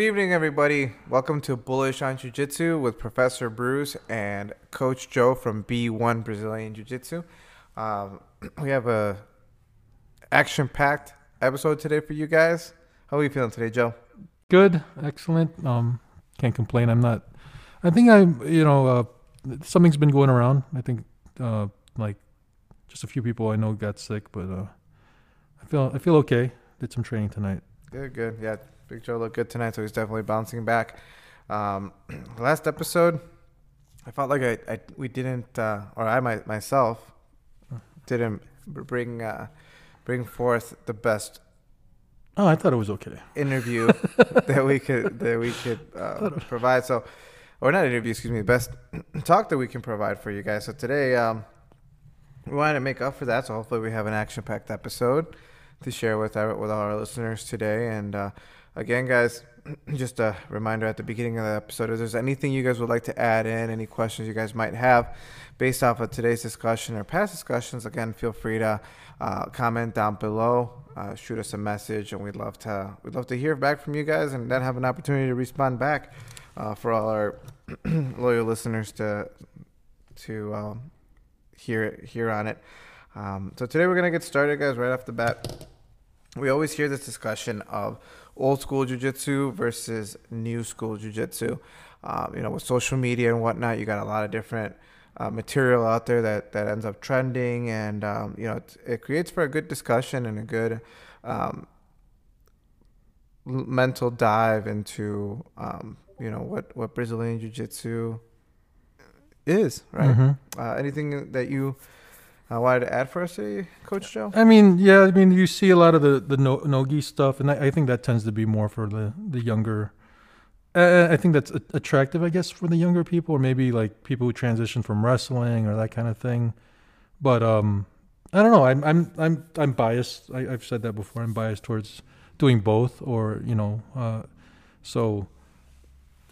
Good evening, everybody. Welcome to Bullish on Jiu Jitsu with Professor Bruce and Coach Joe from B1 Brazilian Jiu Jitsu. Um, we have a action-packed episode today for you guys. How are you feeling today, Joe? Good, excellent. Um, can't complain. I'm not. I think I'm. you know, uh, something's been going around. I think, uh, like, just a few people I know got sick, but uh, I feel I feel okay. Did some training tonight. Good, good. Yeah, Big Joe looked good tonight, so he's definitely bouncing back. Um, last episode, I felt like I, I we didn't, uh, or I my, myself didn't bring uh, bring forth the best Oh, I thought it was okay. interview that we could that we could uh, provide. So, or not interview, excuse me, the best talk that we can provide for you guys. So today, um, we wanted to make up for that. So hopefully, we have an action-packed episode to share with our with all our listeners today. And uh, again, guys, just a reminder at the beginning of the episode: if there's anything you guys would like to add in, any questions you guys might have based off of today's discussion or past discussions, again, feel free to uh, comment down below uh, shoot us a message, and we'd love to we'd love to hear back from you guys, and then have an opportunity to respond back uh, for all our loyal listeners to to um, hear hear on it. Um, so today we're gonna get started, guys, right off the bat. We always hear this discussion of old school jujitsu versus new school jujitsu. Um, you know, with social media and whatnot, you got a lot of different uh, material out there that, that ends up trending, and um, you know it, it, creates for a good discussion and a good um, mental dive into um, you know what what Brazilian Jiu Jitsu is, right? Mm-hmm. Uh, anything that you uh, wanted to add for us today, Coach Joe? I mean, yeah, I mean, you see a lot of the the no, nogi stuff, and I, I, think that tends to be more for the the younger. Uh, I think that's attractive, I guess, for the younger people, or maybe like people who transition from wrestling or that kind of thing. But um, I don't know. I'm I'm I'm I'm biased. I, have said that before. I'm biased towards doing both, or you know, uh, so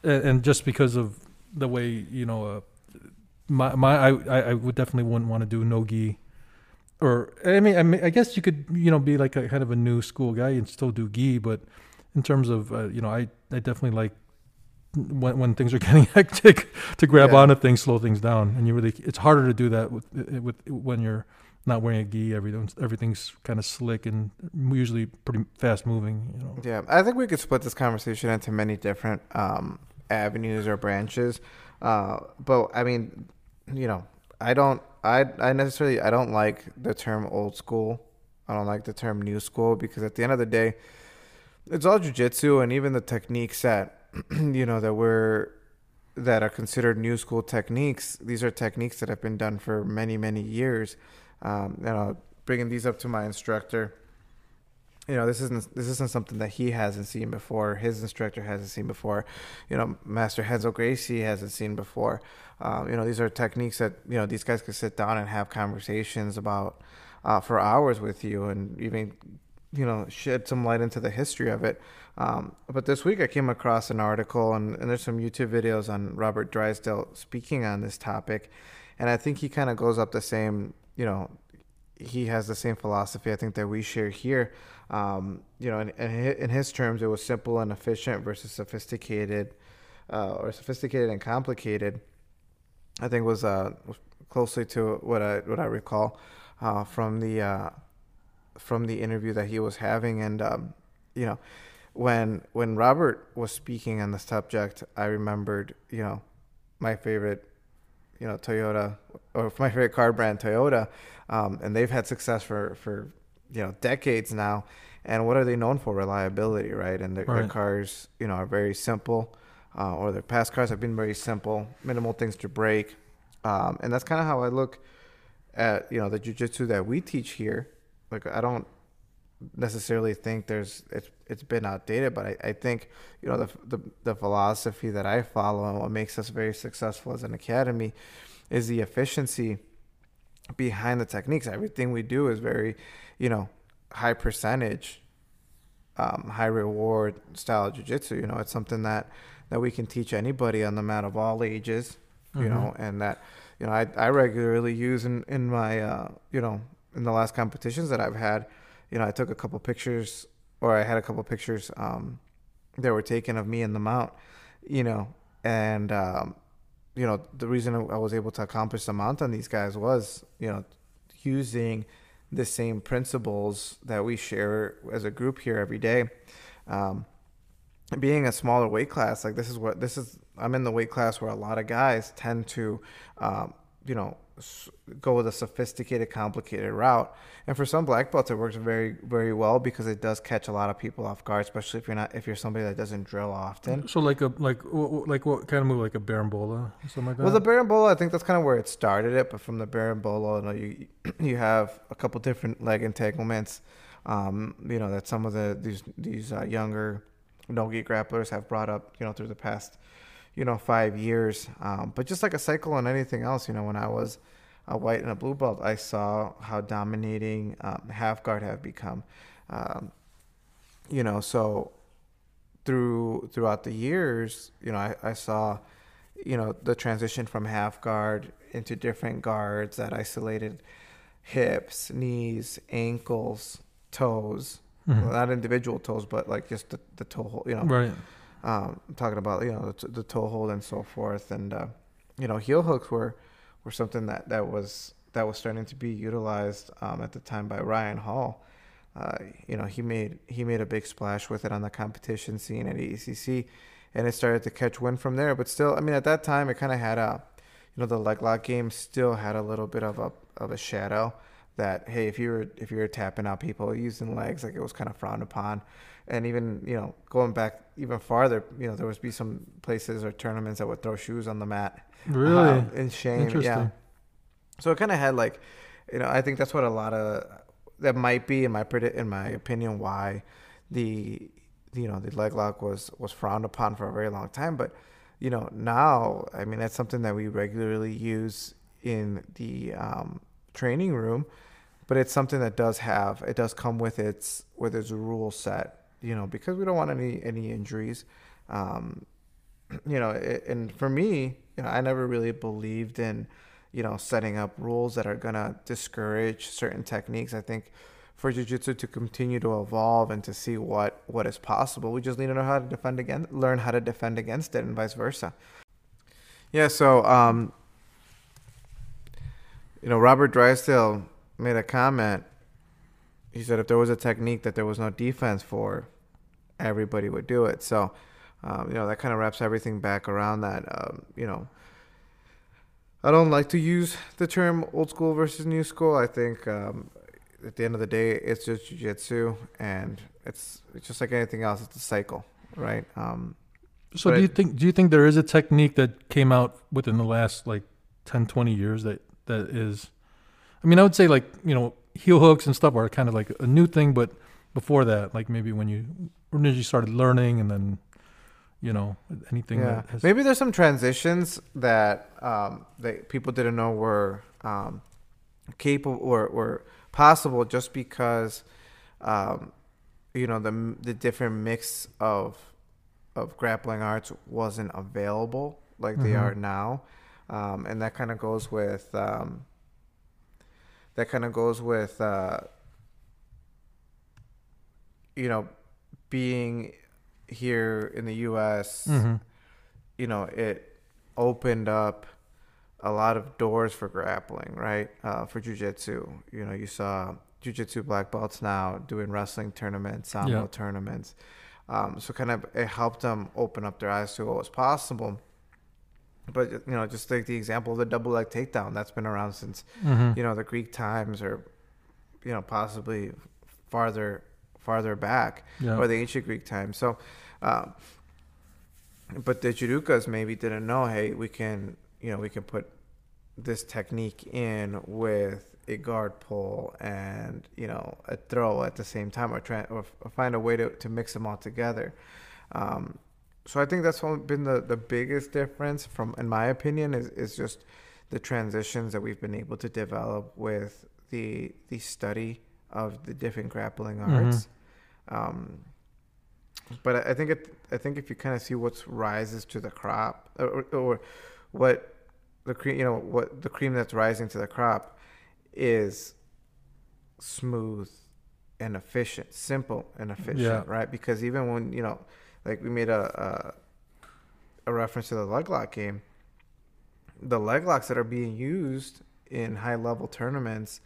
and, and, just because of the way you know, my my I I would definitely wouldn't want to do no gi, or I mean I mean I guess you could you know be like a kind of a new school guy and still do gi, but in terms of uh, you know I I definitely like when when things are getting hectic to grab yeah. onto things, slow things down, and you really it's harder to do that with with when you're not wearing a gi. Everything's everything's kind of slick and usually pretty fast moving. You know. Yeah, I think we could split this conversation into many different um, avenues or branches. Uh, but I mean, you know, I don't, I, I necessarily, I don't like the term old school. I don't like the term new school because at the end of the day, it's all jujitsu and even the techniques that, you know, that we're that are considered new school techniques. These are techniques that have been done for many, many years um, you know, bringing these up to my instructor. You know, this isn't this isn't something that he hasn't seen before. His instructor hasn't seen before. You know, Master Renzo Gracie hasn't seen before. Um, you know, these are techniques that you know these guys could sit down and have conversations about uh, for hours with you, and even you know shed some light into the history of it. Um, but this week I came across an article, and, and there's some YouTube videos on Robert Drysdale speaking on this topic, and I think he kind of goes up the same you know, he has the same philosophy I think that we share here. Um, you know, in, in his terms, it was simple and efficient versus sophisticated, uh, or sophisticated and complicated. I think was uh, closely to what I what I recall uh, from the uh, from the interview that he was having, and um, you know, when when Robert was speaking on the subject, I remembered you know my favorite you know Toyota or my favorite car brand Toyota, um, and they've had success for for you know decades now. And what are they known for? Reliability, right? And their, right. their cars, you know, are very simple, uh, or their past cars have been very simple, minimal things to break, um, and that's kind of how I look at you know the jujitsu that we teach here. Like I don't necessarily think there's it's it's been outdated, but I, I think you know the, the the philosophy that I follow and what makes us very successful as an academy is the efficiency behind the techniques. Everything we do is very, you know, high percentage, um, high reward style jujitsu. You know, it's something that that we can teach anybody on the mat of all ages. You mm-hmm. know, and that you know I I regularly use in in my uh, you know in the last competitions that I've had you know, I took a couple pictures, or I had a couple pictures um, that were taken of me in the mount, you know, and um, you know the reason I was able to accomplish the mount on these guys was you know using the same principles that we share as a group here every day. Um, being a smaller weight class, like this is what this is. I'm in the weight class where a lot of guys tend to, um, you know, go with a sophisticated, complicated route. And for some black belts, it works very, very well because it does catch a lot of people off guard, especially if you're not if you're somebody that doesn't drill often. So like a like like what kind of move like a berimbolo something like that. Well, the berimbolo, I think that's kind of where it started it. But from the berimbolo, you know, you you have a couple different leg entanglements. Um, you know that some of the these these uh, younger nogi grapplers have brought up, you know, through the past you know, five years. Um, but just like a cycle on anything else, you know, when I was a white and a blue belt, I saw how dominating um, half guard have become. Um, you know, so through throughout the years, you know, I, I saw, you know, the transition from half guard into different guards that isolated hips, knees, ankles, toes. Mm-hmm. Well, not individual toes, but like just the, the toe, hole, you know. Right um, talking about you know the, the toe hold and so forth, and uh, you know heel hooks were were something that that was that was starting to be utilized um, at the time by Ryan Hall. Uh, you know he made he made a big splash with it on the competition scene at ADCC, and it started to catch wind from there. But still, I mean, at that time, it kind of had a, you know, the leg lock game still had a little bit of a of a shadow that hey, if you were if you were tapping out people using legs, like it was kind of frowned upon and even you know going back even farther, you know there would be some places or tournaments that would throw shoes on the mat. Really, um, in shame, yeah. So it kind of had like, you know, I think that's what a lot of that might be in my in my opinion why the you know the leg lock was was frowned upon for a very long time, but you know now I mean that's something that we regularly use in the um, training room but it's something that does have it does come with its with its rule set you know, because we don't want any any injuries. Um, you know, it, and for me, you know, I never really believed in, you know, setting up rules that are gonna discourage certain techniques. I think for jiu-jitsu to continue to evolve and to see what what is possible, we just need to know how to defend against, learn how to defend against it, and vice versa. Yeah. So, um, you know, Robert Drysdale made a comment he said if there was a technique that there was no defense for, everybody would do it. So, um, you know, that kind of wraps everything back around that. Um, you know, I don't like to use the term old school versus new school. I think um, at the end of the day, it's just jujitsu, and it's it's just like anything else. It's a cycle, right? Um, so, do you think do you think there is a technique that came out within the last like 10, 20 years that that is? I mean, I would say like you know heel hooks and stuff are kind of like a new thing, but before that, like maybe when you initially started learning and then you know anything yeah. Has... maybe there's some transitions that um, that people didn't know were um, capable or were possible just because um, you know the the different mix of of grappling arts wasn't available like mm-hmm. they are now um, and that kind of goes with um, that kind of goes with uh, you know being here in the U.S. Mm-hmm. You know, it opened up a lot of doors for grappling, right? Uh, for jujitsu, you know, you saw jujitsu black belts now doing wrestling tournaments, sambo yeah. tournaments. Um, so kind of it helped them open up their eyes to what was possible but you know, just like the example of the double leg takedown that's been around since mm-hmm. you know the Greek times, or you know possibly farther farther back, yeah. or the ancient Greek times. So, um, but the judokas maybe didn't know. Hey, we can you know we can put this technique in with a guard pull and you know a throw at the same time, or try or, find a way to to mix them all together. Um, so I think that's been the, the biggest difference from, in my opinion, is, is just the transitions that we've been able to develop with the the study of the different grappling mm-hmm. arts. Mm-hmm. Um, but I think it, I think if you kind of see what rises to the crop, or, or what the cream, you know, what the cream that's rising to the crop is smooth and efficient, simple and efficient, yeah. right? Because even when you know like we made a a, a reference to the leg lock game. The leg locks that are being used in high level tournaments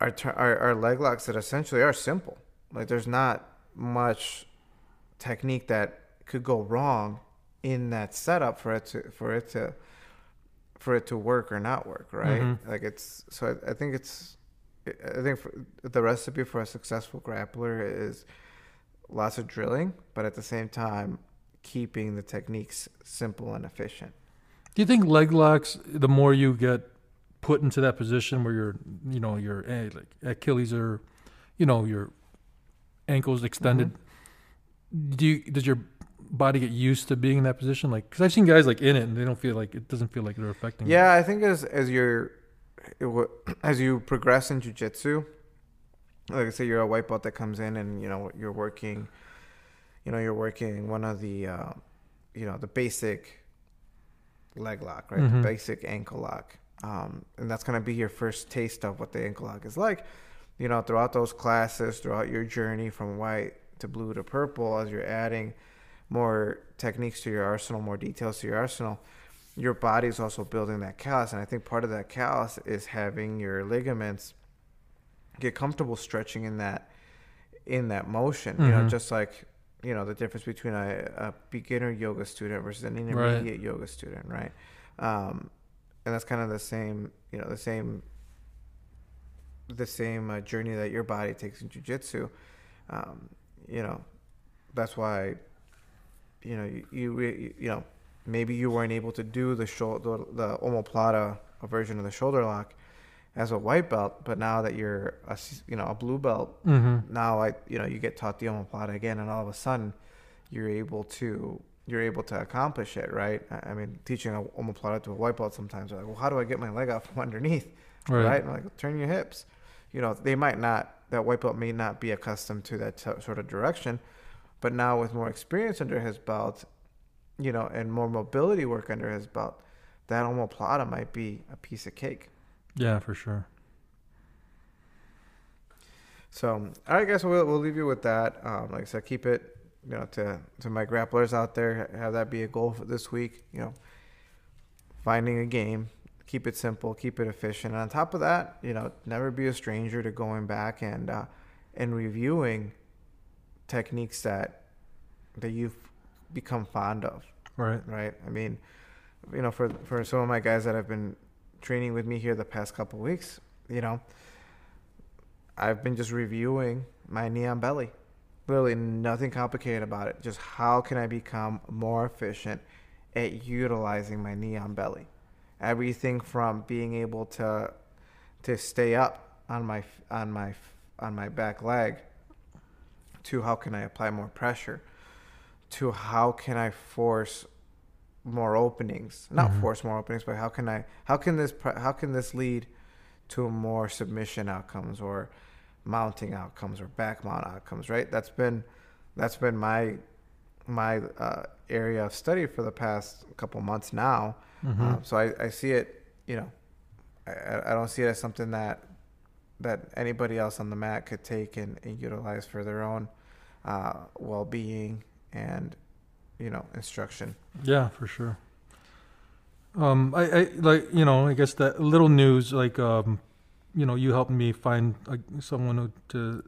are, are are leg locks that essentially are simple. Like there's not much technique that could go wrong in that setup for it to for it to for it to work or not work, right? Mm-hmm. Like it's so I, I, think it's I think the recipe for a successful grappler is lots of drilling, but at the same time keeping the techniques simple and efficient. Do you think leg locks the more you get put into that position where you're you know your eh, like Achilles are you know your ankles extended mm-hmm. do you does your body get used to being in that position? Like, because I've seen guys like in it and they don't feel like it doesn't feel like they're affecting. Yeah, them. I think as as you're as you progress in jujitsu, like I say, you're a white belt that comes in and you know you're working, you know, you're working one of the, uh, you know, the basic leg lock, right? Mm-hmm. The basic ankle lock, um, and that's gonna be your first taste of what the ankle lock is like. You know, throughout those classes, throughout your journey from white to blue to purple, as you're adding more techniques to your arsenal, more details to your arsenal, your body is also building that callus. And I think part of that callus is having your ligaments get comfortable stretching in that in that motion. Mm-hmm. You know, mm-hmm. just like you know the difference between a, a beginner yoga student versus an intermediate right. yoga student, right? Um, and that's kind of the same, you know, the same the same uh, journey that your body takes in jujitsu. Um, you know, that's why you know you, you you know maybe you weren't able to do the shoulder the omoplata version of the shoulder lock as a white belt, but now that you're a you know a blue belt, mm-hmm. now I you know you get taught the omoplata again, and all of a sudden you're able to you're able to accomplish it, right? I mean, teaching a omoplata to a white belt sometimes, are like, well, how do I get my leg out from underneath, right? right? Like, turn your hips. You know, they might not that white belt may not be accustomed to that t- sort of direction, but now with more experience under his belt, you know, and more mobility work under his belt, that omoplata might be a piece of cake. Yeah, for sure. So, all right, guys, we'll, we'll leave you with that. Um, like I said, keep it, you know, to, to my grapplers out there, have that be a goal for this week, you know, finding a game, keep it simple, keep it efficient. And on top of that, you know, never be a stranger to going back and, uh, and reviewing techniques that that you've become fond of. Right. Right. I mean, you know, for for some of my guys that have been training with me here the past couple weeks, you know, I've been just reviewing my knee on belly. Literally nothing complicated about it. Just how can I become more efficient at utilizing my knee on belly? Everything from being able to to stay up on my on my on my back leg to how can I apply more pressure, to how can I force more openings, not mm-hmm. force more openings, but how can I, how can this, how can this lead to more submission outcomes or mounting outcomes or back mount outcomes, right? That's been, that's been my, my uh, area of study for the past couple months now. Mm-hmm. Um, so I, I see it, you know, I, I don't see it as something that that anybody else on the mat could take and, and utilize for their own uh, well-being and you know instruction. Yeah for sure. Um I, I like you know i guess that little news like um you know you helped me find like someone who, to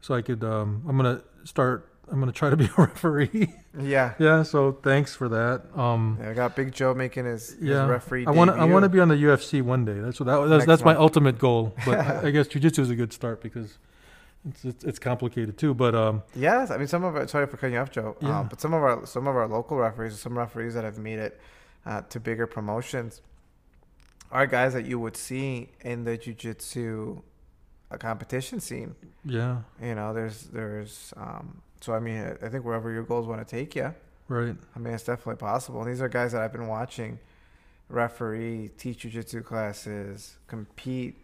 so i could um i'm gonna start i'm gonna try to be a referee. Yeah. Yeah so thanks for that. Um yeah, i got big joe making his, yeah. his referee i want i want to be on the ufc one day. That's what that, that's, that's my ultimate goal. But I, I guess jiu-jitsu is a good start because it's, it's, it's complicated too, but um. Yes, I mean some of our sorry for cutting you off, Joe. Yeah. Um, but some of our some of our local referees, some referees that have made it uh, to bigger promotions, are guys that you would see in the jujitsu uh, competition scene. Yeah. You know, there's there's um. So I mean, I think wherever your goals want to take you. Right. I mean, it's definitely possible. And these are guys that I've been watching referee, teach jujitsu classes, compete.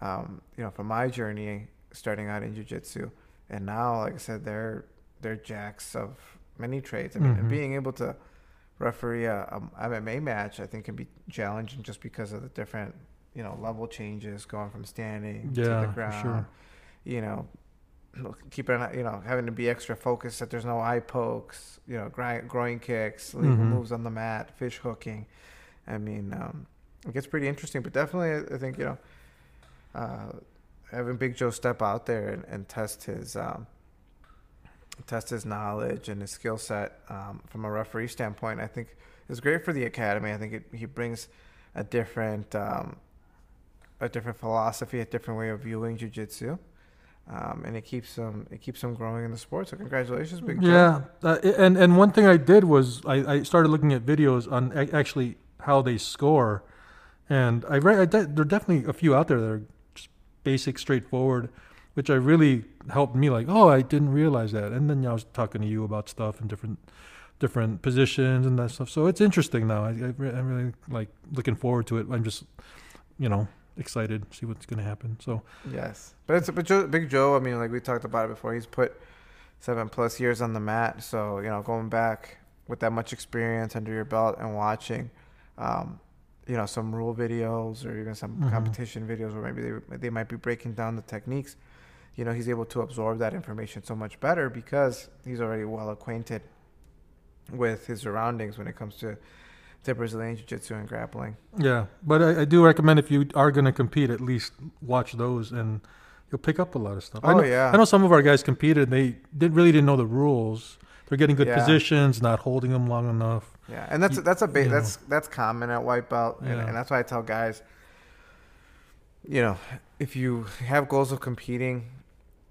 Um, you know, from my journey starting out in jiu-jitsu and now like i said they're they're jacks of many trades i mean mm-hmm. being able to referee a, a, mma match i think can be challenging just because of the different you know level changes going from standing yeah, to the ground sure. you know keeping you know having to be extra focused that there's no eye pokes, you know, grind, groin kicks, Mhm. moves on the mat, fish hooking. I mean, um, it gets pretty interesting, but definitely I- I think you know uh, having Big Joe step out there and, and test his um, test his knowledge and his skill set um, from a referee standpoint, I think is great for the academy. I think it, he brings a different um, a different philosophy, a different way of viewing jujitsu. Um, and it keeps them it keeps them growing in the sport. So congratulations, Big Joe. Yeah, uh, and and one thing I did was I, I started looking at videos on actually how they score, and I I de- there are definitely a few out there that are basic, straightforward, which I really helped me like oh I didn't realize that, and then I was talking to you about stuff and different different positions and that stuff. So it's interesting now. I, I re- I'm really like looking forward to it. I'm just you know excited to see what's gonna happen. So Yes, but it's but Joe, Big Joe. I mean, like we talked about it before. He's put seven plus years on the mat. So you know, going back with that much experience under your belt and watching, um, you know, some rule videos or even some Mhm. competition videos where maybe they they might be breaking down the techniques. You know, he's able to absorb that information so much better because he's already well acquainted with his surroundings when it comes to to Brazilian jiu-jitsu and grappling. Yeah, but I, I do recommend if you are going to compete, at least watch those, and you'll pick up a lot of stuff. I Oh know, yeah, I know some of our guys competed; and they did really didn't know the rules. They're getting good Yeah. positions, not holding them long enough. Yeah, and that's You- that's a you know. that's that's common at white belt, and, Yeah. and that's why I tell guys, you know, if you have goals of competing,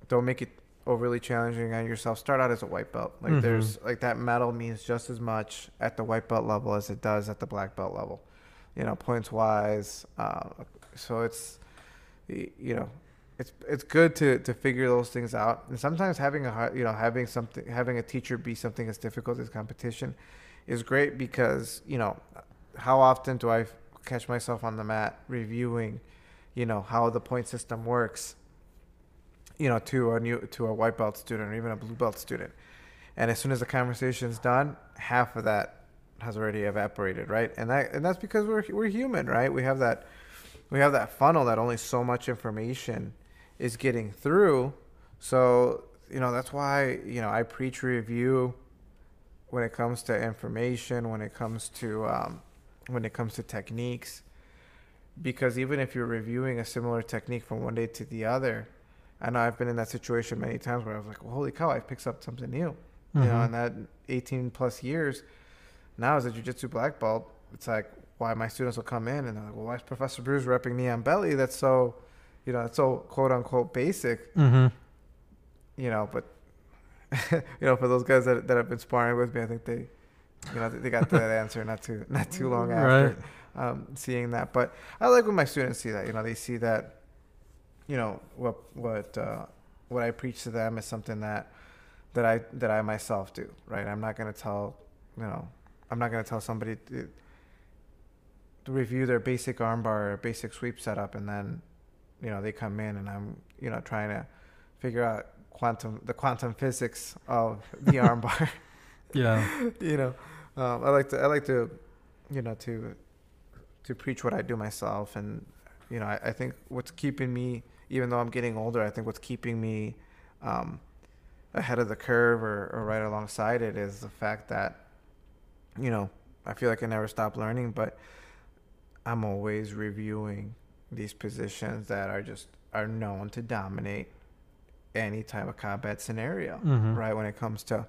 don't make it overly challenging on yourself. Start out as a white belt. Like Mhm. there's like that medal means just as much at the white belt level as it does at the black belt level, you know, points wise. Uh, so it's you know. It's it's good to, to figure those things out, and sometimes having a hard, you know having something having a teacher be something as difficult as competition is great because you know how often do I catch myself on the mat reviewing, you know how the point system works, you know to a new to a white belt student or even a blue belt student, and as soon as the conversation's done, half of that has already evaporated, right? And that and that's because we're we're human, right? We have that we have that funnel that only so much information is getting through. So you know that's why you know I preach review when it comes to information, when it comes to um, when it comes to techniques, because even if you're reviewing a similar technique from one day to the other, I know I've been in that situation many times where I was like, well, "Holy cow! I picked up something new." You know, Mhm. in that 18 plus years, now as a jiu-jitsu black belt, it's like why my students will come in and they're like, "Well, why is Professor Bruce repping knee on belly? That's so, you know, that's so quote unquote basic." Mhm. you know, but you know, for those guys that, that have been sparring with me, I think they, you know, they got that answer not too not too long after um, seeing that. But I like when my students see that. You know, they see that, you know, what what uh, what I preach to them is something that that I that I myself do. Right. I'm not going to tell, you know, I'm not going to tell somebody to, to review their basic armbar or basic sweep setup, and then, you know, they come in and I'm, you know, trying to figure out quantum the quantum physics of the armbar. Yeah. you know, um, I like to I like to, you know, to to preach what I do myself, and you know, I, I think what's keeping me, even though I'm getting older, I think what's keeping me um, ahead of the curve or, or right alongside it is the fact that, you know, I feel like I never stop learning, but I'm always reviewing these positions that are just are known to dominate any type of combat scenario Mhm. right when it comes to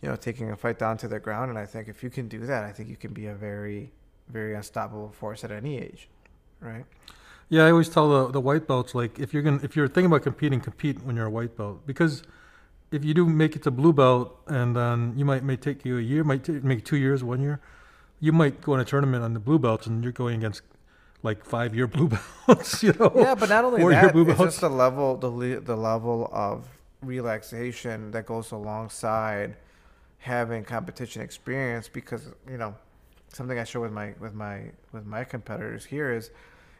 you know taking a fight down to the ground. And i think if you can do that i think you can be a very very unstoppable force at any age right? Yeah, I always tell the the white belts like if you're gonna if you're thinking about competing, compete when you're a white belt. Because if you do make it to blue belt and then you might may take you a year, might take, make two years, one year, you might go in a tournament on the blue belts and you're going against like five year blue belts, you know. yeah but not only that it's just the level the the level of relaxation that goes alongside having competition experience because you know something i share with my with my with my competitors here is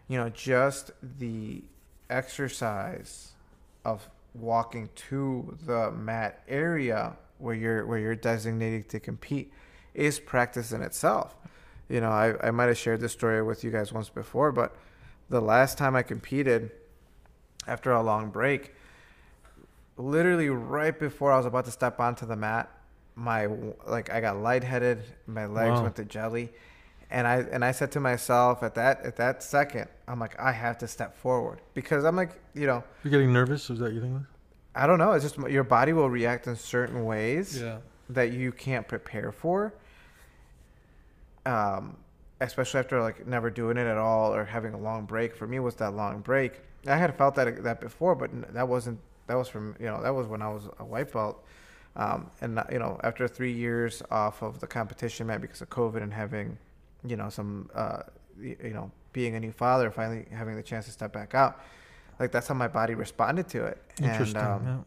you know just the exercise of walking to the mat area where you're where you're designated to compete is practice in itself. You know, I, I might have shared this story with you guys once before, but the last time I competed after a long break, literally right before I was about to step onto the mat, my like I got lightheaded, my legs Wow. went to jelly, and I and I said to myself at that at that second, I'm like I have to step forward because I'm like you know You're getting nervous. Is that you think? I don't know it's just your body will react in certain ways Yeah. that you can't prepare for. Um, especially after like never doing it at all or having a long break. For me, was that long break. I had felt that that before, but that wasn't. That was from you know that was when I was a white belt. Um, and you know after three years off of the competition, man, because of COVID and having, you know, some uh, you know being a new father, finally having the chance to step back out, like that's how my body responded to it. Interesting. And, um,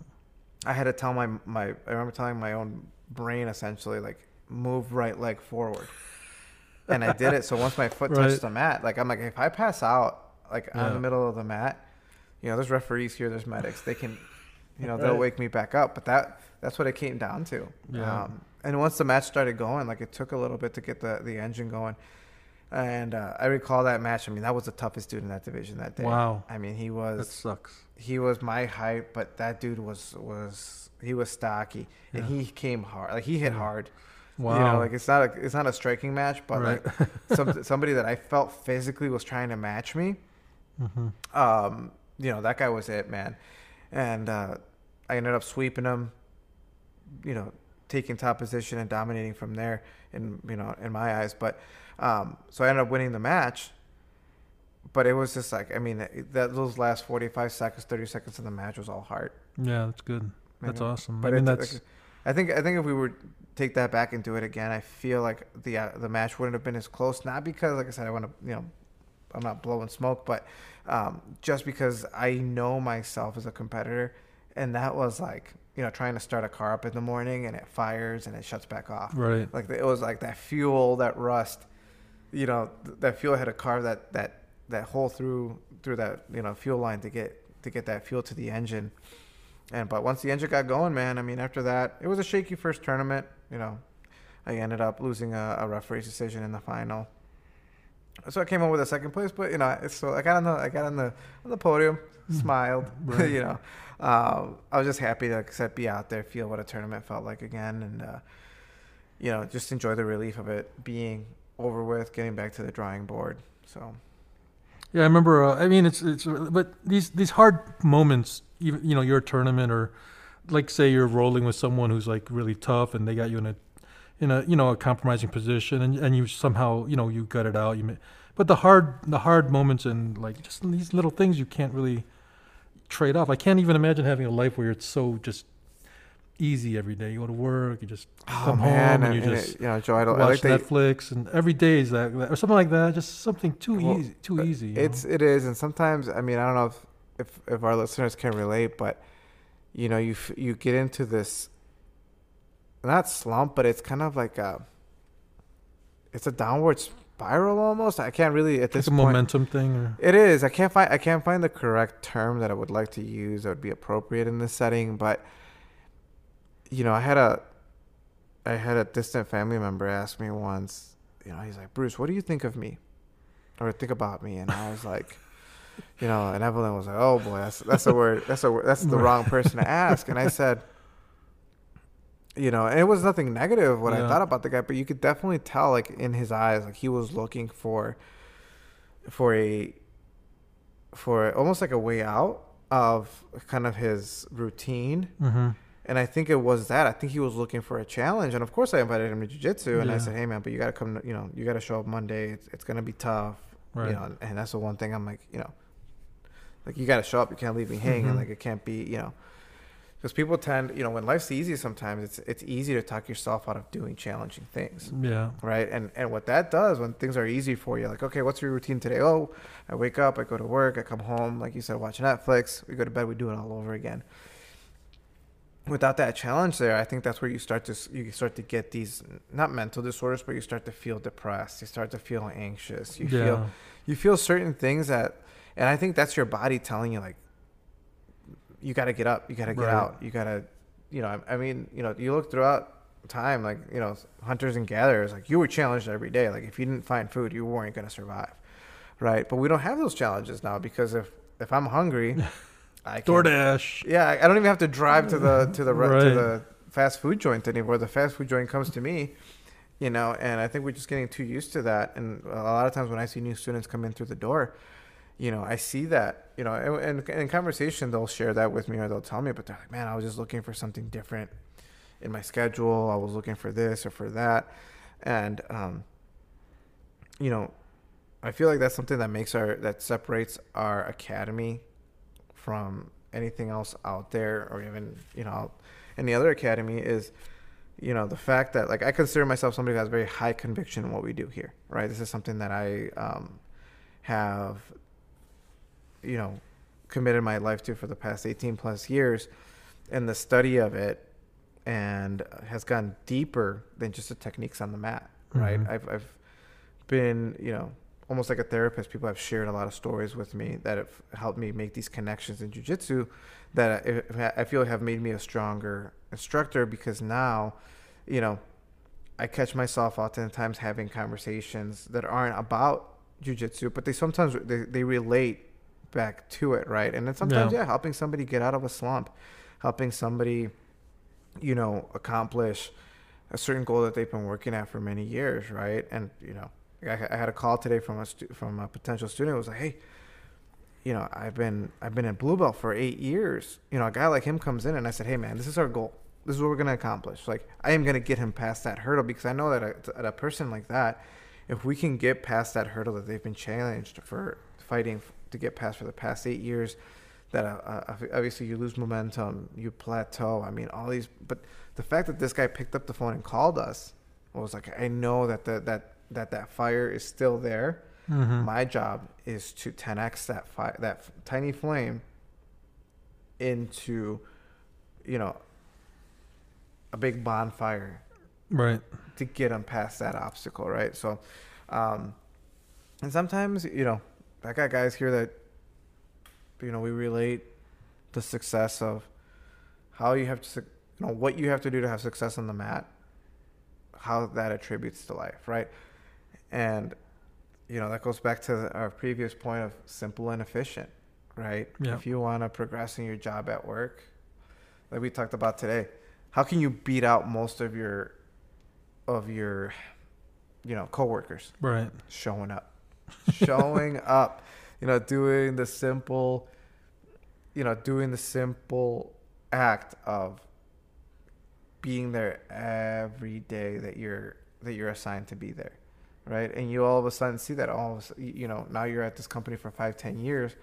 I had to tell my my I remember telling my own brain essentially like move right leg forward. And I did it. So once my foot Right. touched the mat, like I'm like if I pass out like on Yeah. the middle of the mat, you know, there's referees here, there's medics. They can you know, they'll wake me back up. But that that's what it came down to. Yeah. Um, and once the match started going, like it took a little bit to get the, the engine going. And uh, I recall that match. I mean, that was the toughest dude in that division that day. Wow. I mean, he was. That sucks. he was my height, but that dude was was he was stocky and he came hard. Like he hit Yeah. hard. Wow. You know, like it's not a it's not a striking match, but Right. like some, somebody that I felt physically was trying to match me. hmm Um, you know, that guy was it, man. And uh, I ended up sweeping him. You know, taking top position and dominating from there. In you know, in my eyes, but um, so I ended up winning the match. But it was just like I mean, that those last forty five seconds, thirty seconds of the match was all heart. Yeah, that's good. That's awesome. But I mean, that's like, I think I think if we were take that back and do it again, I feel like the uh, the match wouldn't have been as close. Not because, like I said, I want to you know, I'm not blowing smoke, but um, just because I know myself as a competitor, and that was like you know trying to start a car up in the morning and it fires and it shuts back off. right. Like it was like that fuel, that rust, you know, th- that fuel had to carve that that that hole through through that you know fuel line to get to get that fuel to the engine. And but once the engine got going, man, I mean, after that, it was a shaky first tournament. You know, I ended up losing a, a referee's decision in the final. So I came home with a second place, but you know, so I got on the I got on the on the podium, smiled, Right. you know. Um, I was just happy to like, be out there, feel what a tournament felt like again, and uh, you know, just enjoy the relief of it being over with, getting back to the drawing board. So Yeah, I remember. Uh, I mean, it's it's but these these hard moments, even you know, your tournament or like say you're rolling with someone who's like really tough and they got you in a in a you know a compromising position and and you somehow you know you gut it out. You may, but the hard the hard moments and like just these little things you can't really trade off. I can't even imagine having a life where it's so just easy every day. You go to work, you just come home and, you and just it- you know, Joe, I, don't, watch I like that. Netflix and every day is that or something like that. Just something too Well, easy, too uh, easy. It's know? it is, and sometimes I mean I don't know if if, if our listeners can relate, but you know you f- you get into this not slump, but it's kind of like a it's a downward spiral almost. I can't really at this a point. momentum thing or It is. I can't find I can't find the correct term that I would like to use that would be appropriate in this setting, but you know, I had a I had a distant family member ask me once, you know, he's like, "Bruce, what do you think of me?" Or think about me, and I was like, you know, and Evelyn was like, "Oh boy, that's that's a word. That's a word, that's the wrong person to ask." And I said, you know, and it was nothing negative what I thought about the guy, but you could definitely tell, like in his eyes, like he was looking for, for a, for almost like a way out of kind of his routine. hmm And I think it was that. I think he was looking for a challenge. And of course, I invited him to jujitsu. And I said, hey, man, but you got to come, you know, you got to show up Monday. It's, it's going to be tough. Right. You know, and that's the one thing I'm like, you know, like you got to show up. You can't leave me hanging. Mhm. Like it can't be, you know, because people tend, you know, when life's easy, sometimes it's it's easy to talk yourself out of doing challenging things, Yeah. right? And and what that does when things are easy for you, like okay, what's your routine today? Oh, I wake up, I go to work, I come home, like you said, watch Netflix. We go to bed, we do it all over again. Without that challenge there, I think that's where you start to you start to get these not mental disorders, but you start to feel depressed. You start to feel anxious. You yeah. feel you feel certain things that and i think that's your body telling you like you got to get up you got to get Right. out you got to you know I, I mean you know you look throughout time like you know hunters and gatherers like you were challenged every day like if you didn't find food you weren't going to survive right but we don't have those challenges now because if if i'm hungry I can't- DoorDash. Yeah, I don't even have to drive to the to the re- to the fast food joint anymore. The fast food joint comes to me, you know, and I think we're just getting too used to that. And a lot of times when I see new students come in through the door, you know, I see that, you know, and, and in conversation they'll share that with me or they'll tell me, but they're like, man, I was just looking for something different in my schedule. I was looking for this or for that, and um, you know, I feel like that's something that makes our that separates our academy from anything else out there or even you know any other academy is you know the fact that like i consider myself somebody who has very high conviction in what we do here right this is something that i um, have you know committed my life to for the past 18 plus years. And the study of it and has gone deeper than just the techniques on the mat right? Mhm. I've, I've been you know almost like a therapist. People have shared a lot of stories with me that have helped me make these connections in jiu-jitsu that I, I feel have made me a stronger instructor because now you know i catch myself oftentimes having conversations that aren't about jiu-jitsu but they sometimes they, they relate back to it right? And then sometimes Yeah. yeah helping somebody get out of a slump helping somebody you know accomplish a certain goal that they've been working at for many years right? And you know I, I had a call today from a stu- from a potential student who was like hey you know i've been i've been in blue belt for eight years. You know a guy like him comes in and i said hey man this is our goal. This is what we're going to accomplish. Like i am going to get him past that hurdle because i know that a, a person like that if we can get past that hurdle that they've been challenged for fighting to get past for the past eight years that uh, uh, obviously you lose momentum you plateau i mean all these but the fact that this guy picked up the phone and called us was like i know that the, that that that fire is still there Mhm. my job is to 10x that fi- that f- tiny flame into you know a big bonfire Right. to get them past that obstacle right so um and sometimes you know i got guys here that you know we relate the success of how you have to you know what you have to do to have success on the mat how that attributes to life right and you know that goes back to our previous point of simple and efficient right Yeah. if you want to progress in your job at work like we talked about today how can you beat out most of your of your you know coworkers Right. showing up showing up you know doing the simple you know doing the simple act of being there every day that you're that you're assigned to be there right and you all of a sudden see that all of a sudden, you know now you're at this company for five ten years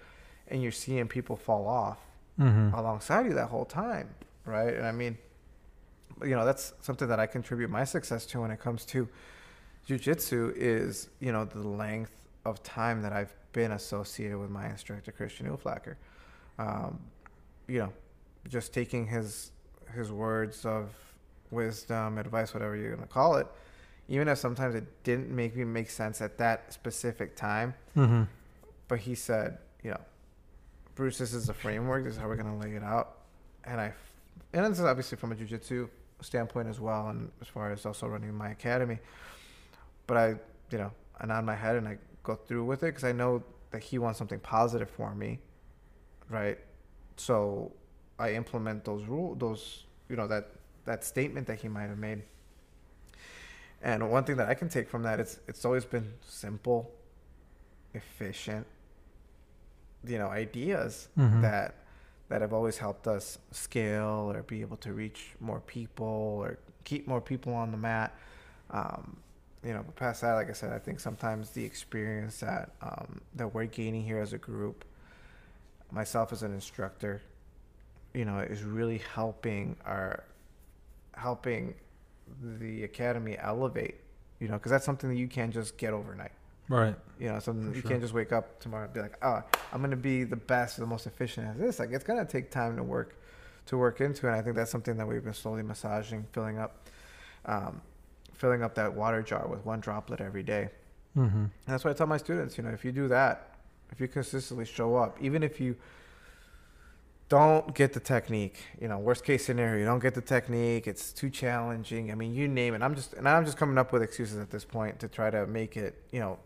and you're seeing people fall off Mm-hmm. alongside you that whole time, right? And I mean, you know, that's something that I contribute my success to when it comes to jujitsu is, you know, the length of time that I've been associated with my instructor Christian Uflacker. Um, you know, just taking his his words of wisdom, advice, whatever you're gonna call it, even if sometimes it didn't make me make sense at that specific time, Mm-hmm. but he said, you know, Bruce, this is the framework. This is how we're gonna lay it out. And I, and this is obviously from a jujitsu standpoint as well, and as far as also running my academy. But I, you know, I nod my head and I go through with it because I know that he wants something positive for me, right? So I implement those rule, those you know that that statement that he might have made. And one thing that I can take from that is it's it's always been simple, efficient, you know, ideas Mhm. that that have always helped us scale or be able to reach more people or keep more people on the mat. Um, you know, but past that, like I said, I think sometimes the experience that um, that we're gaining here as a group, myself as an instructor, you know, is really helping our helping the academy elevate. You know, because that's something that you can't just get overnight. Right. You know, something For you sure. can't just wake up tomorrow and be like, oh, I'm gonna be the best, the most efficient at this. Like it's gonna take time to work, to work into, and I think that's something that we've been slowly massaging, filling up, um, filling up that water jar with one droplet every day. Mm-hmm. And that's why I tell my students, you know, if you do that, if you consistently show up, even if you don't get the technique, you know, worst case scenario, you don't get the technique, it's too challenging. I mean, you name it. I'm just and I'm just coming up with excuses at this point to try to make it, you know,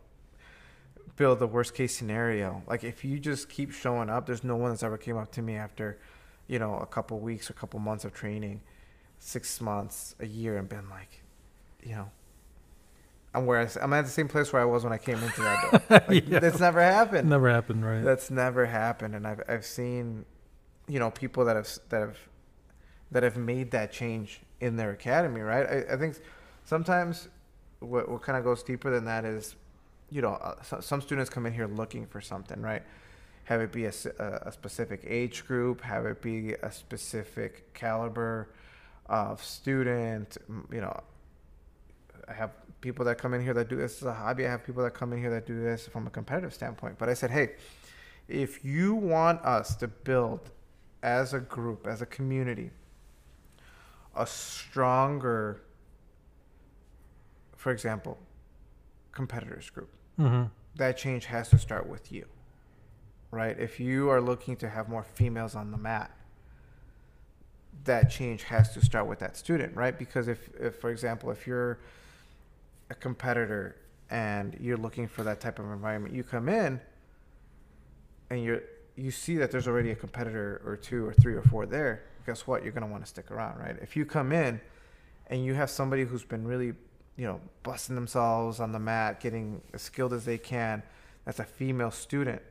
build the worst case scenario. Like if you just keep showing up, there's no one that's ever came up to me after, you know, a couple weeks or a couple months of training, six months, a year, and been like, you know, I'm where I, am at the same place where I was when I came into that door. Like, Yeah. That's never happened. Never happened, right? That's never happened, and I've I've seen, you know, people that have that have that have made that change in their academy, right? I, I think sometimes what what kind of goes deeper than that is, you know, uh, so, some students come in here looking for something, right? Have it be a specific age group, have it be a specific caliber of student, you know. I have people that come in here that do this as a hobby. I have people that come in here that do this from a competitive standpoint. But I said, hey, if you want us to build as a group, as a community, a stronger, for example, competitors group, hmm that change has to start with you, right? If you are looking to have more females on the mat, that change has to start with that student, right? Because if, if for example, if you're a competitor and you're looking for that type of environment, you come in and you're you see that there's already a competitor or two or three or four there. Guess what? You're gonna want to stick around, right? If you come in and you have somebody who's been really, you know, busting themselves on the mat, getting as skilled as they can, that's a female student,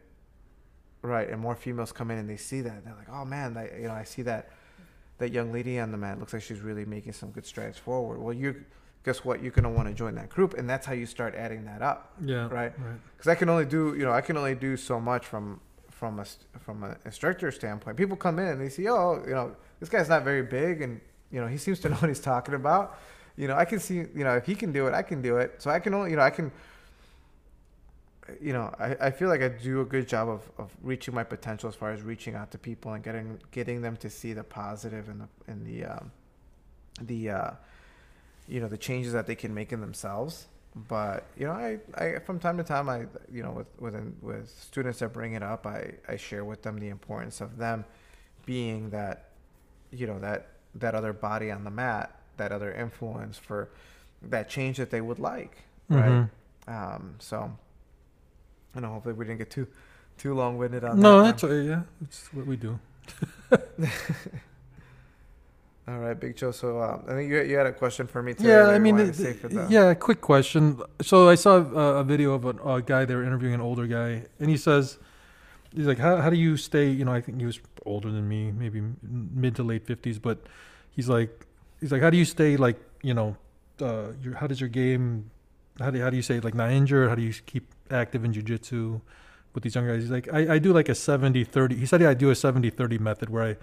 right? And more females come in and they see that they're like, oh man, that, you know, I see that that young lady on the mat looks like she's really making some good strides forward. Well, you guess what? You're gonna want to join that group, and that's how you start adding that up, Yeah. right? Right. Because I can only do, you know, I can only do so much from from a from an instructor standpoint. People come in and they see, oh, you know, this guy's not very big, and you know, he seems to know what he's talking about. You know, I can see, you know, if he can do it, I can do it. So I can only, you know, I can. You know, I, I feel like I do a good job of, of reaching my potential as far as reaching out to people and getting getting them to see the positive and the and the um, the uh, you know the changes that they can make in themselves but you know I, I from time to time i you know with with with students that bring it up i i share with them the importance of them being that you know that that other body on the mat that other influence for that change that they would like right Mhm. um so i know hopefully we didn't get too too long-winded on that. No, that that's uh, yeah. That's what we do. all right big joe so um, i think you, you had a question for me too Yeah, I mean, wanted it- to say for the- yeah. Quick question. So I saw a, a video of a, a guy they were interviewing, an older guy, and he says, he's like, how how do you stay? You know, I think he was older than me, maybe mid to late fifties, but he's like, he's like, how do you stay like, you know, uh, your how does your game, how do how do you say like not injured? How do you keep active in jujitsu? With these young guys, he's like, I, I do like a 70 30. He said, yeah, I do a 70 30 method where I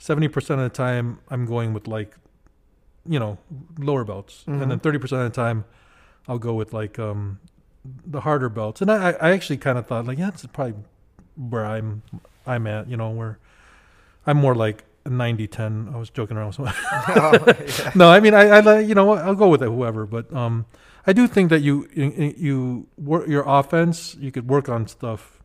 70% of the time I'm going with like, you know, lower belts. And then Mhm. 30% of the time I'll go with like um, the harder belts. And I, I actually kind of thought like, yeah, that's probably where I'm, I'm at, you know, where I'm more like a 90 10. I was joking around. So Oh, yeah. no, I mean, I, I, you know, I'll go with it, whoever. But um, I do think that you, you, you work your offense. You could work on stuff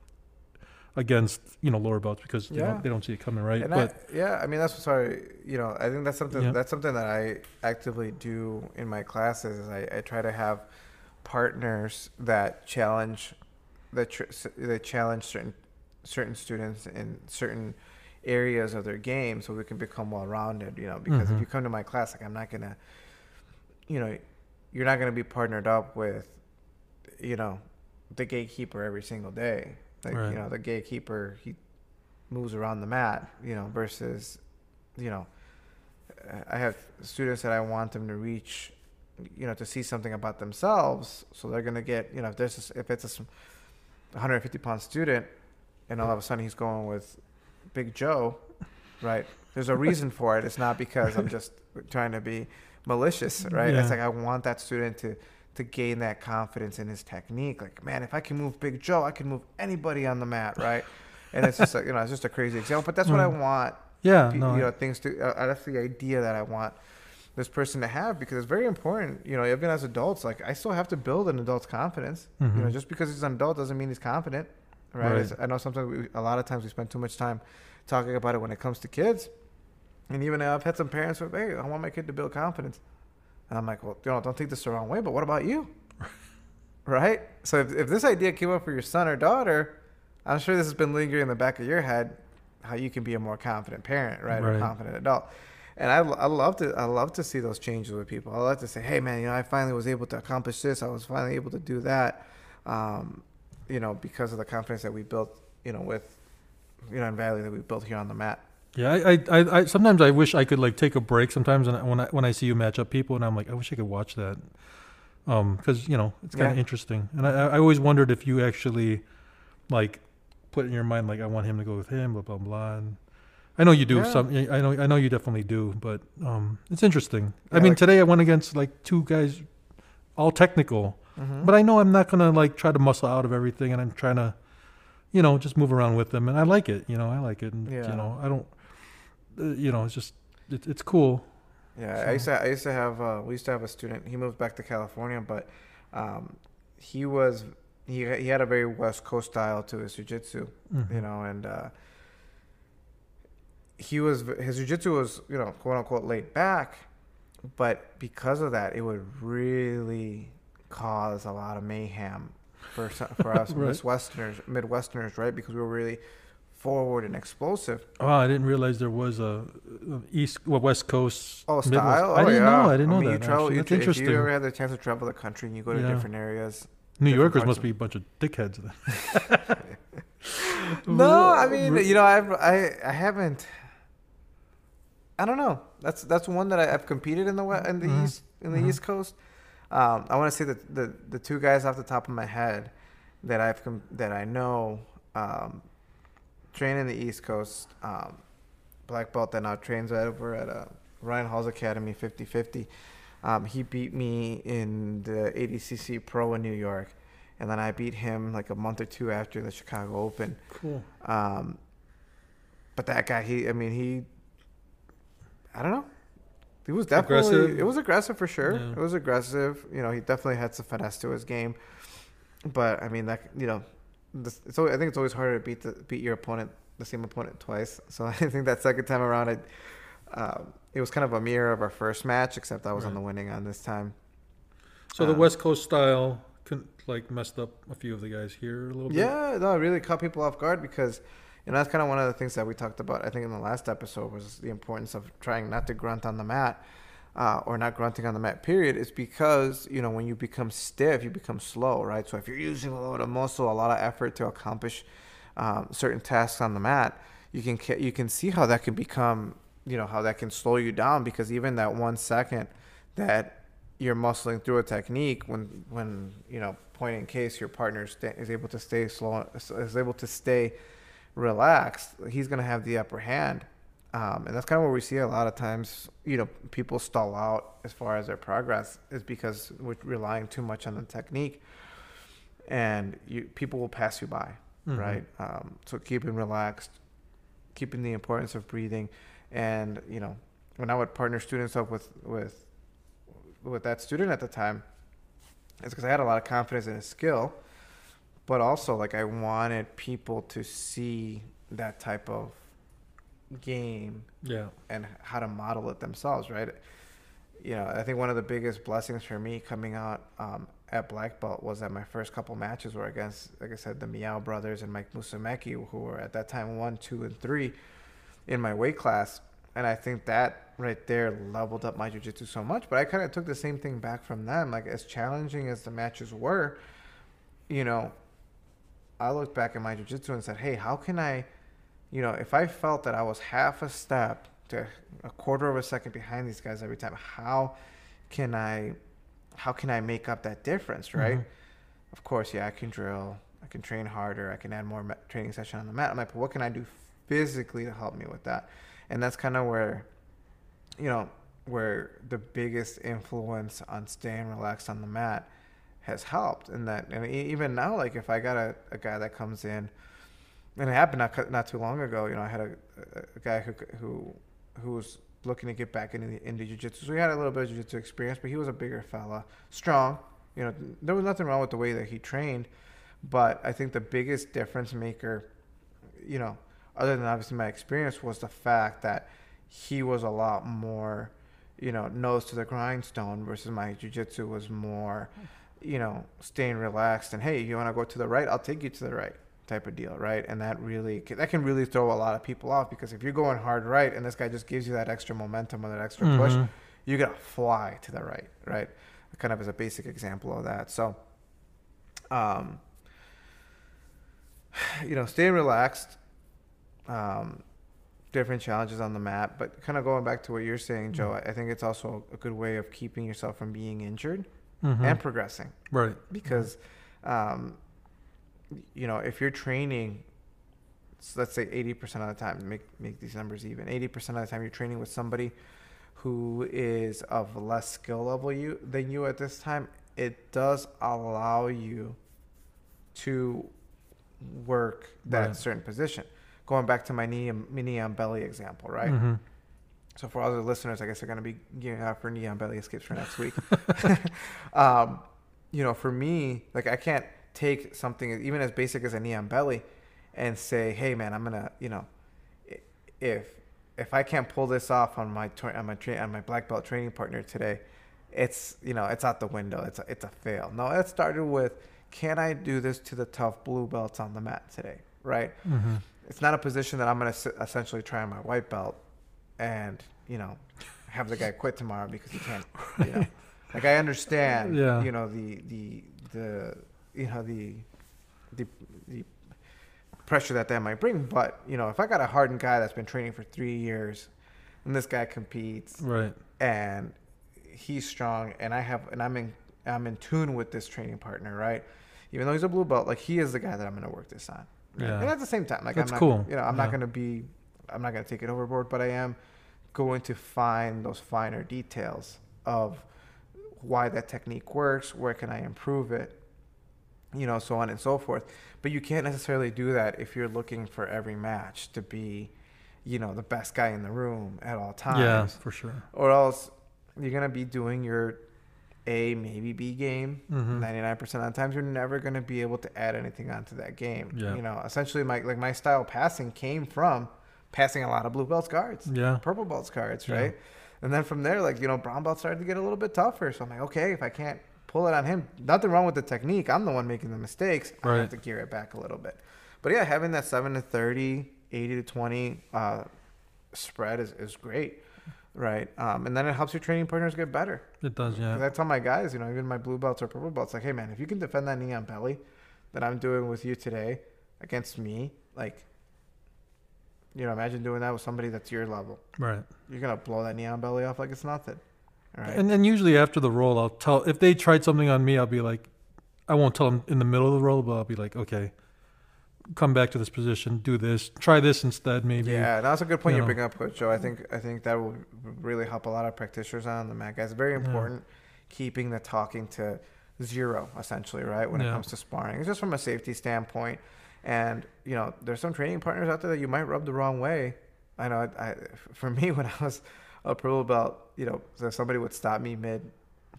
against you know lower belts because they, Yeah. don't, they don't see it coming, right? And but I, yeah, I mean that's sorry, you know, I think that's something Yeah. that's something that I actively do in my classes. Is I, I try to have partners that challenge that tr- that challenge certain certain students in certain areas of their game, so we can become well rounded. You know, because if Mhm. you come to my class, like I'm not gonna, you know, you're not gonna be partnered up with, you know, the gatekeeper every single day. Like Right. you know, the gatekeeper he moves around the mat, you know, versus, you know, I have students that I want them to reach, you know, to see something about themselves. So they're gonna get, you know, if there's this, if it's a 150 pound student, and all of a sudden he's going with Big Joe, right? There's a reason for it. It's not because I'm just trying to be malicious, right? It's like I want that student to to gain that confidence in his technique. Like, man, if I can move Big Joe, I can move anybody on the mat, right? And it's just, a, you know, it's just a crazy example, but that's what I Mm. want yeah, pe- no, you know things to uh, that's the idea that i want this person to have because it's very important you know even as adults like i still have to build an adult's confidence you know Mhm. just because he's an adult doesn't mean he's confident right, Right. I know sometimes we, a lot of times we spend too much time talking about it when it comes to kids and even i've had some parents who hey i want my kid to build confidence and i'm like well you know don't take this the wrong way but what about you right? So if, if this idea came up for your son or daughter, I'm sure this has been lingering in the back of your head, how you can be a more confident parent, right, or confident adult. And I, I love to I love to see those changes with people. I love to say, hey man, you know, I finally was able to accomplish this. I was finally able to do that, um, you know, because of the confidence that we built, you know, with, you know, in Valley that we built here on the mat. Yeah, I, I, I, I sometimes I wish I could like take a break sometimes, and I- when I when I see you match up people, and I'm like, I wish I could watch that, um, because you know it's kind of Yeah. interesting, and I, I always wondered if you actually, like, put in your mind like I want him to go with him, blah blah blah. And I know you do Yeah. some. I know I know you definitely do, but um, it's interesting. I mean, like- today I went against like two guys, all technical, Mm-hmm. but I know I'm not gonna like try to muscle out of everything, and I'm trying to, you know, just move around with them, and I like it. You know, I like it, and Yeah. you know, I don't, you know, it's just it, it's cool. Yeah, So- I used to I used to have uh, we used to have a student. He moved back to California, but um, he was he he had a very West Coast style to his jujitsu, Mhm. you know, and uh, he was his jujitsu was you know quote unquote laid back, but because of that, it would really cause a lot of mayhem for for us Right. Midwesterners, Midwesterners, right? Because we were really forward and explosive. Oh, I didn't realize there was a, East, well, West Coast. Oh, style. I oh, didn't yeah. know. I didn't know mean, that. You travel, actually. you That's tra- interesting. If you ever had the chance to travel the country and you go to Yeah. different areas. New different Yorkers must of- be a bunch of dickheads. Then. No, I mean, you know, I've I I haven't. I don't know. That's that's one that I, I've competed in the we- in the Mhm. east in the Mhm. East Coast. Um, I want to say that the the two guys off the top of my head that I've com- that I know um, train in the East Coast. Um, black belt that now trains over at uh, Ryan Hall's Academy 50-50. Um, he beat me in the ADCC Pro in New York, and then I beat him like a month or two after the Chicago Open. cool. Um, but that guy, he, I mean, he, I don't know. He was definitely, Aggressive? it was aggressive for sure. Yeah. It was aggressive. You know, he definitely had some finesse to his game. But I mean, that, you know, this, always, I think it's always harder to beat the, beat your opponent, the same opponent twice. So I think that second time around, it, um, it was kind of a mirror of our first match, except I was on the winning end this time. So the Um, West Coast style, con- like messed up a few of the guys here a little bit. Yeah, no, it really caught people off guard because, you know, that's kind of one of the things that we talked about. I think in the last episode was the importance of trying not to grunt on the mat, uh, or not grunting on the mat. Period. Is because you know when you become stiff, you become slow, right? So if you're using a lot of muscle, a lot of effort to accomplish um, certain tasks on the mat, you can you can see how that can become, you know, how that can slow you down because even that one second that you're muscling through a technique when when you know point in case your partner is able to stay slow is able to stay relaxed he's going to have the upper hand um, and that's kind of where we see a lot of times you know people stall out as far as their progress is because we're relying too much on the technique. And you people will pass you by Mhm. right? Um, so keeping relaxed keeping the importance of breathing. And you know when i would partner students up with with with that student at the time it's because i had a lot of confidence in his skill but also like i wanted people to see that type of game Yeah. and how to model it themselves, right? You know, I think one of the biggest blessings for me coming out um, at black belt was that my first couple matches were against, like I said, the Miyao brothers and Mike Musumeci, who were at that time one, two, and three in my weight class, and I think that right there leveled up my jiu-jitsu so much. But I kind of took the same thing back from them. Like as challenging as the matches were, you know, I looked back at my jiu-jitsu and said, "Hey, how can I?" You know, if I felt that I was half a step to a quarter of a second behind these guys every time, how can I, how can I make up that difference, right? Mhm. Of course, yeah, I can drill, I can train harder, I can add more training session on the mat. I'm like, but what can I do physically to help me with that? And that's kind of where, you know, where the biggest influence on staying relaxed on the mat has helped. And that, and even now, like if I got a, a guy that comes in and it happened not not too long ago. You know, I had a, a, guy who who who was looking to get back into the, into jiu-jitsu. So he had a little bit of jiu-jitsu experience, but he was a bigger fella, strong. You know, there was nothing wrong with the way that he trained, but I think the biggest difference maker, you know, other than obviously my experience, was the fact that he was a lot more, you know, nose to the grindstone versus my jiu-jitsu was more you know, staying relaxed and hey, you want to go to the right? I'll take you to the right type of deal, right? And that really that can really throw a lot of people off because if you're going hard right and this guy just gives you that extra momentum or that extra push, Mhm. you're gonna fly to the right, right? Kind of as a basic example of that. So, um, you know, staying relaxed. Um, different challenges on the map, but kind of going back to what you're saying, Joe. I I think it's also a good way of keeping yourself from being injured Mhm. and progressing right. because um, you know if you're training s- let's say 80% of the time make make these numbers even 80% of the time you're training with somebody who is of less skill level you than you at this time it does allow you to work that Right. certain position going back to my knee and knee on belly example right Mhm. so for all the listeners, I guess they're going to be gearing out for knee on belly escapes for next week. um, you know, for me, like I can't take something even as basic as a knee on belly and say, "Hey, man, I'm gonna," you know, if if I can't pull this off on my on my tra- on my black belt training partner today, it's you know it's out the window. It's a, it's a fail. No, it started with, "Can I do this to the tough blue belts on the mat today?" Right Mhm. it's not a position that I'm going to essentially try on my white belt and, you know, have the guy quit tomorrow because he can't, you know. Like I understand, Yeah. you know, the the the you know the the the pressure that that might bring, but, you know, if I got a hardened guy that's been training for 3 years and this guy competes Right. and he's strong and I have and I'm in I'm in tune with this training partner, right? Even though he's a blue belt, like he is the guy that I'm going to work this on. right? Yeah. And at the same time, like That's I'm not, cool. you know, I'm Yeah. not going to be, I'm not going to take it overboard, but I am going to find those finer details of why that technique works, where can I improve it, you know, so on and so forth. But you can't necessarily do that if you're looking for every match to be, you know, the best guy in the room at all times Yeah, for sure. or else you're gonna be doing your A maybe B game. Mhm. 99 percent of the times, you're never gonna be able to add anything onto that game. Yeah. You know, essentially, my like my style passing came from passing a lot of blue belts cards, Yeah. purple belts cards, Yeah. right? And then from there, like you know, brown belts started to get a little bit tougher. So I'm like, okay, if I can't pull it on him, nothing wrong with the technique. I'm the one making the mistakes. I Right. have to gear it back a little bit. But yeah, having that seven to 30, 80 to 20 uh, spread is, is great, right? Um, and then it helps your training partners get better. It does, Yeah. I tell my guys, you know, even my blue belts or purple belts, like, hey man, if you can defend that knee on belly that I'm doing with you today against me, like, you know, imagine doing that with somebody that's your level. Right. You're gonna blow that knee on belly off like it's nothing. All right. And then usually after the roll, I'll tell if they tried something on me, I'll be like, I won't tell them in the middle of the roll, but I'll be like, okay, come back to this position, do this, try this instead, maybe. Yeah, that's a good point you you know. bring up, Coach Joe. I think I think that will really help a lot of practitioners on the mat, guys. Very important keeping the talking to zero, essentially, right? When it comes to sparring, it's just from a safety standpoint. And you know, there's some training partners out there that you might rub the wrong way. I know. I, I for me, when I was a purple belt, you know, so somebody would stop me mid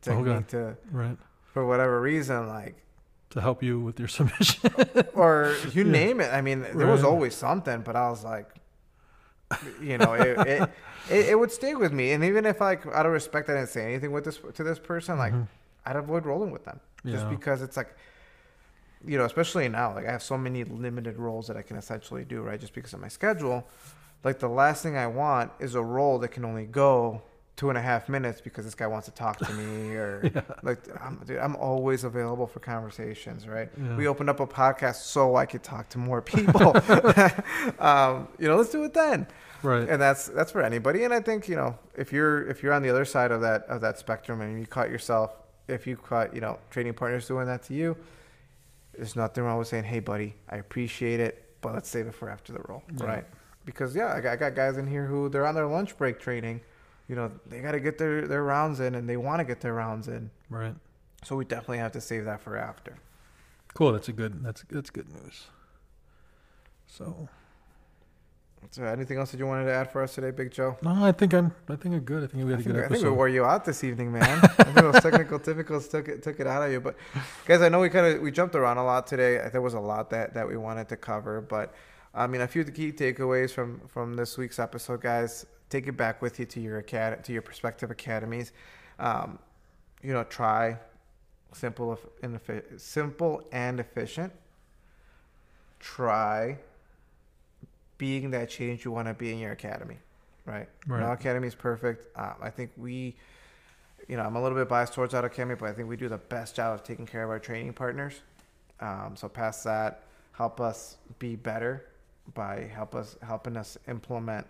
technique Okay. to Right. for whatever reason, like To help you with your submission. or you Yeah. name it. I mean, there was always something, but I was like, you know, it, it, it, it would stay with me. And even if like out of respect, I didn't say anything with this to this person, like Mhm. I'd avoid rolling with them just because it's like, you know, especially now, like I have so many limited rolls that I can essentially do, right? Just because of my schedule. Like the last thing I want is a roll that can only go two and a half minutes because this guy wants to talk to me or Yeah. like I'm, dude, I'm always available for conversations, right? Yeah. We opened up a podcast so I could talk to more people. um, you know, let's do it then. Right. And that's that's for anybody. And I think you know if you're if you're on the other side of that of that spectrum and you caught yourself, if you caught you know trading partners doing that to you, there's nothing wrong with saying, "Hey, buddy, I appreciate it, but let's save it for after the roll," Yeah. right? Because yeah, I got, I got guys in here who they're on their lunch break training. You know, they got to get their their rounds in, and they want to get their rounds in. Right. So we definitely have to save that for after. Cool. That's a good. That's that's good news. So So anything else that you wanted to add for us today, Big Joe? no, I think I'm. I think I'm good. I think we had I a think, good I think we wore you out this evening, man. I think those technical difficulties took it took it out of you. But guys, I know we kind of we jumped around a lot today. There was a lot that that we wanted to cover, but I mean, a few of the key takeaways from from this week's episode, guys. Take it back with you to your acad to your prospective academies. Um, you know, try simple and effi- simple and efficient. Try being that change you want to be in your academy, right? Right. No academy is perfect. Um, I think we, you know, I'm a little bit biased towards our academy, but I think we do the best job of taking care of our training partners. Um, so past that, help us be better by help us helping us implement,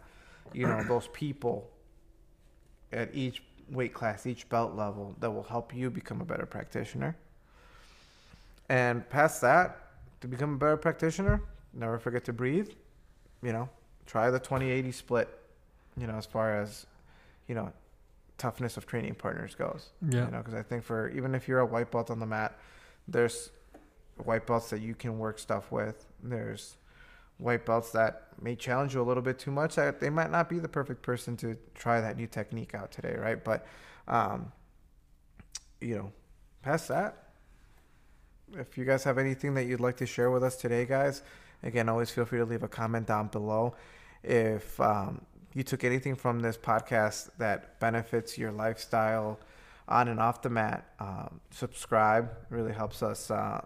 you know, those people at each weight class, each belt level that will help you become a better practitioner. And past that, to become a better practitioner, never forget to breathe. You know, try the 20-80 split. You know, as far as you know, toughness of training partners goes. Yeah. You know, because I think for even if you're a white belt on the mat, there's white belts that you can work stuff with. There's white belts that may challenge you a little bit too much. That they might not be the perfect person to try that new technique out today, right? But, um, you know, past that, if you guys have anything that you'd like to share with us today, guys, again, always feel free to leave a comment down below. If um, you took anything from this podcast that benefits your lifestyle on and off the mat, um, subscribe. It really helps us uh,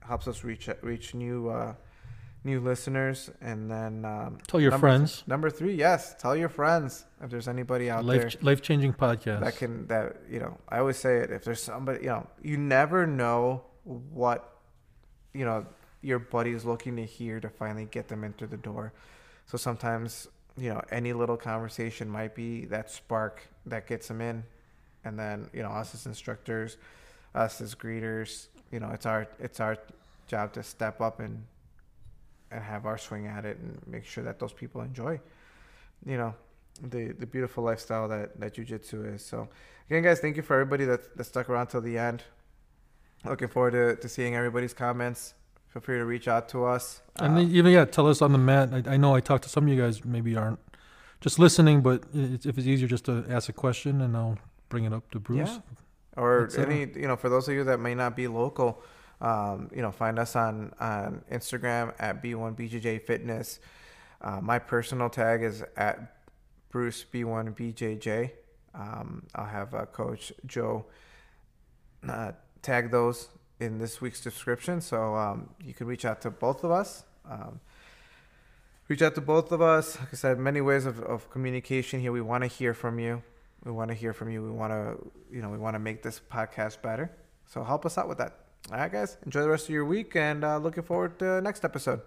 helps us reach reach new uh, new listeners. And then um, Tell your number friends. number three, yes, tell your friends if there's anybody out there Life life changing podcast. that can that you know i always say it if there's somebody you know you never know what you know your buddy's looking to hear to finally get them into the door so sometimes you know any little conversation might be that spark that gets them in and then you know us as instructors us as greeters you know it's our it's our job to step up and and have our swing at it and make sure that those people enjoy you know the the beautiful lifestyle that that jujitsu is. So again, guys, thank you for everybody that that stuck around till the end. Looking forward to, to seeing everybody's comments. Feel free to reach out to us. And then even yeah, tell us on the mat. I, I know I talked to some of you guys maybe aren't just listening, but it's, if it's easier just to ask a question and I'll bring it up to Bruce. Yeah. or That's, uh, any you know for those of you that may not be local, um, you know, find us on on Instagram at B1BJJ Fitness. Uh, my personal tag is at Bruce B1BJJ. Um, I'll have uh, Coach Joe uh, tag those in this week's description, so um, you can reach out to both of us. Um, reach out to both of us. Like I said, many ways of, of communication here. We want to hear from you. We want to hear from you. We want to, you know, we want to make this podcast better. So help us out with that. All right, guys. Enjoy the rest of your week and uh, looking forward to next episode.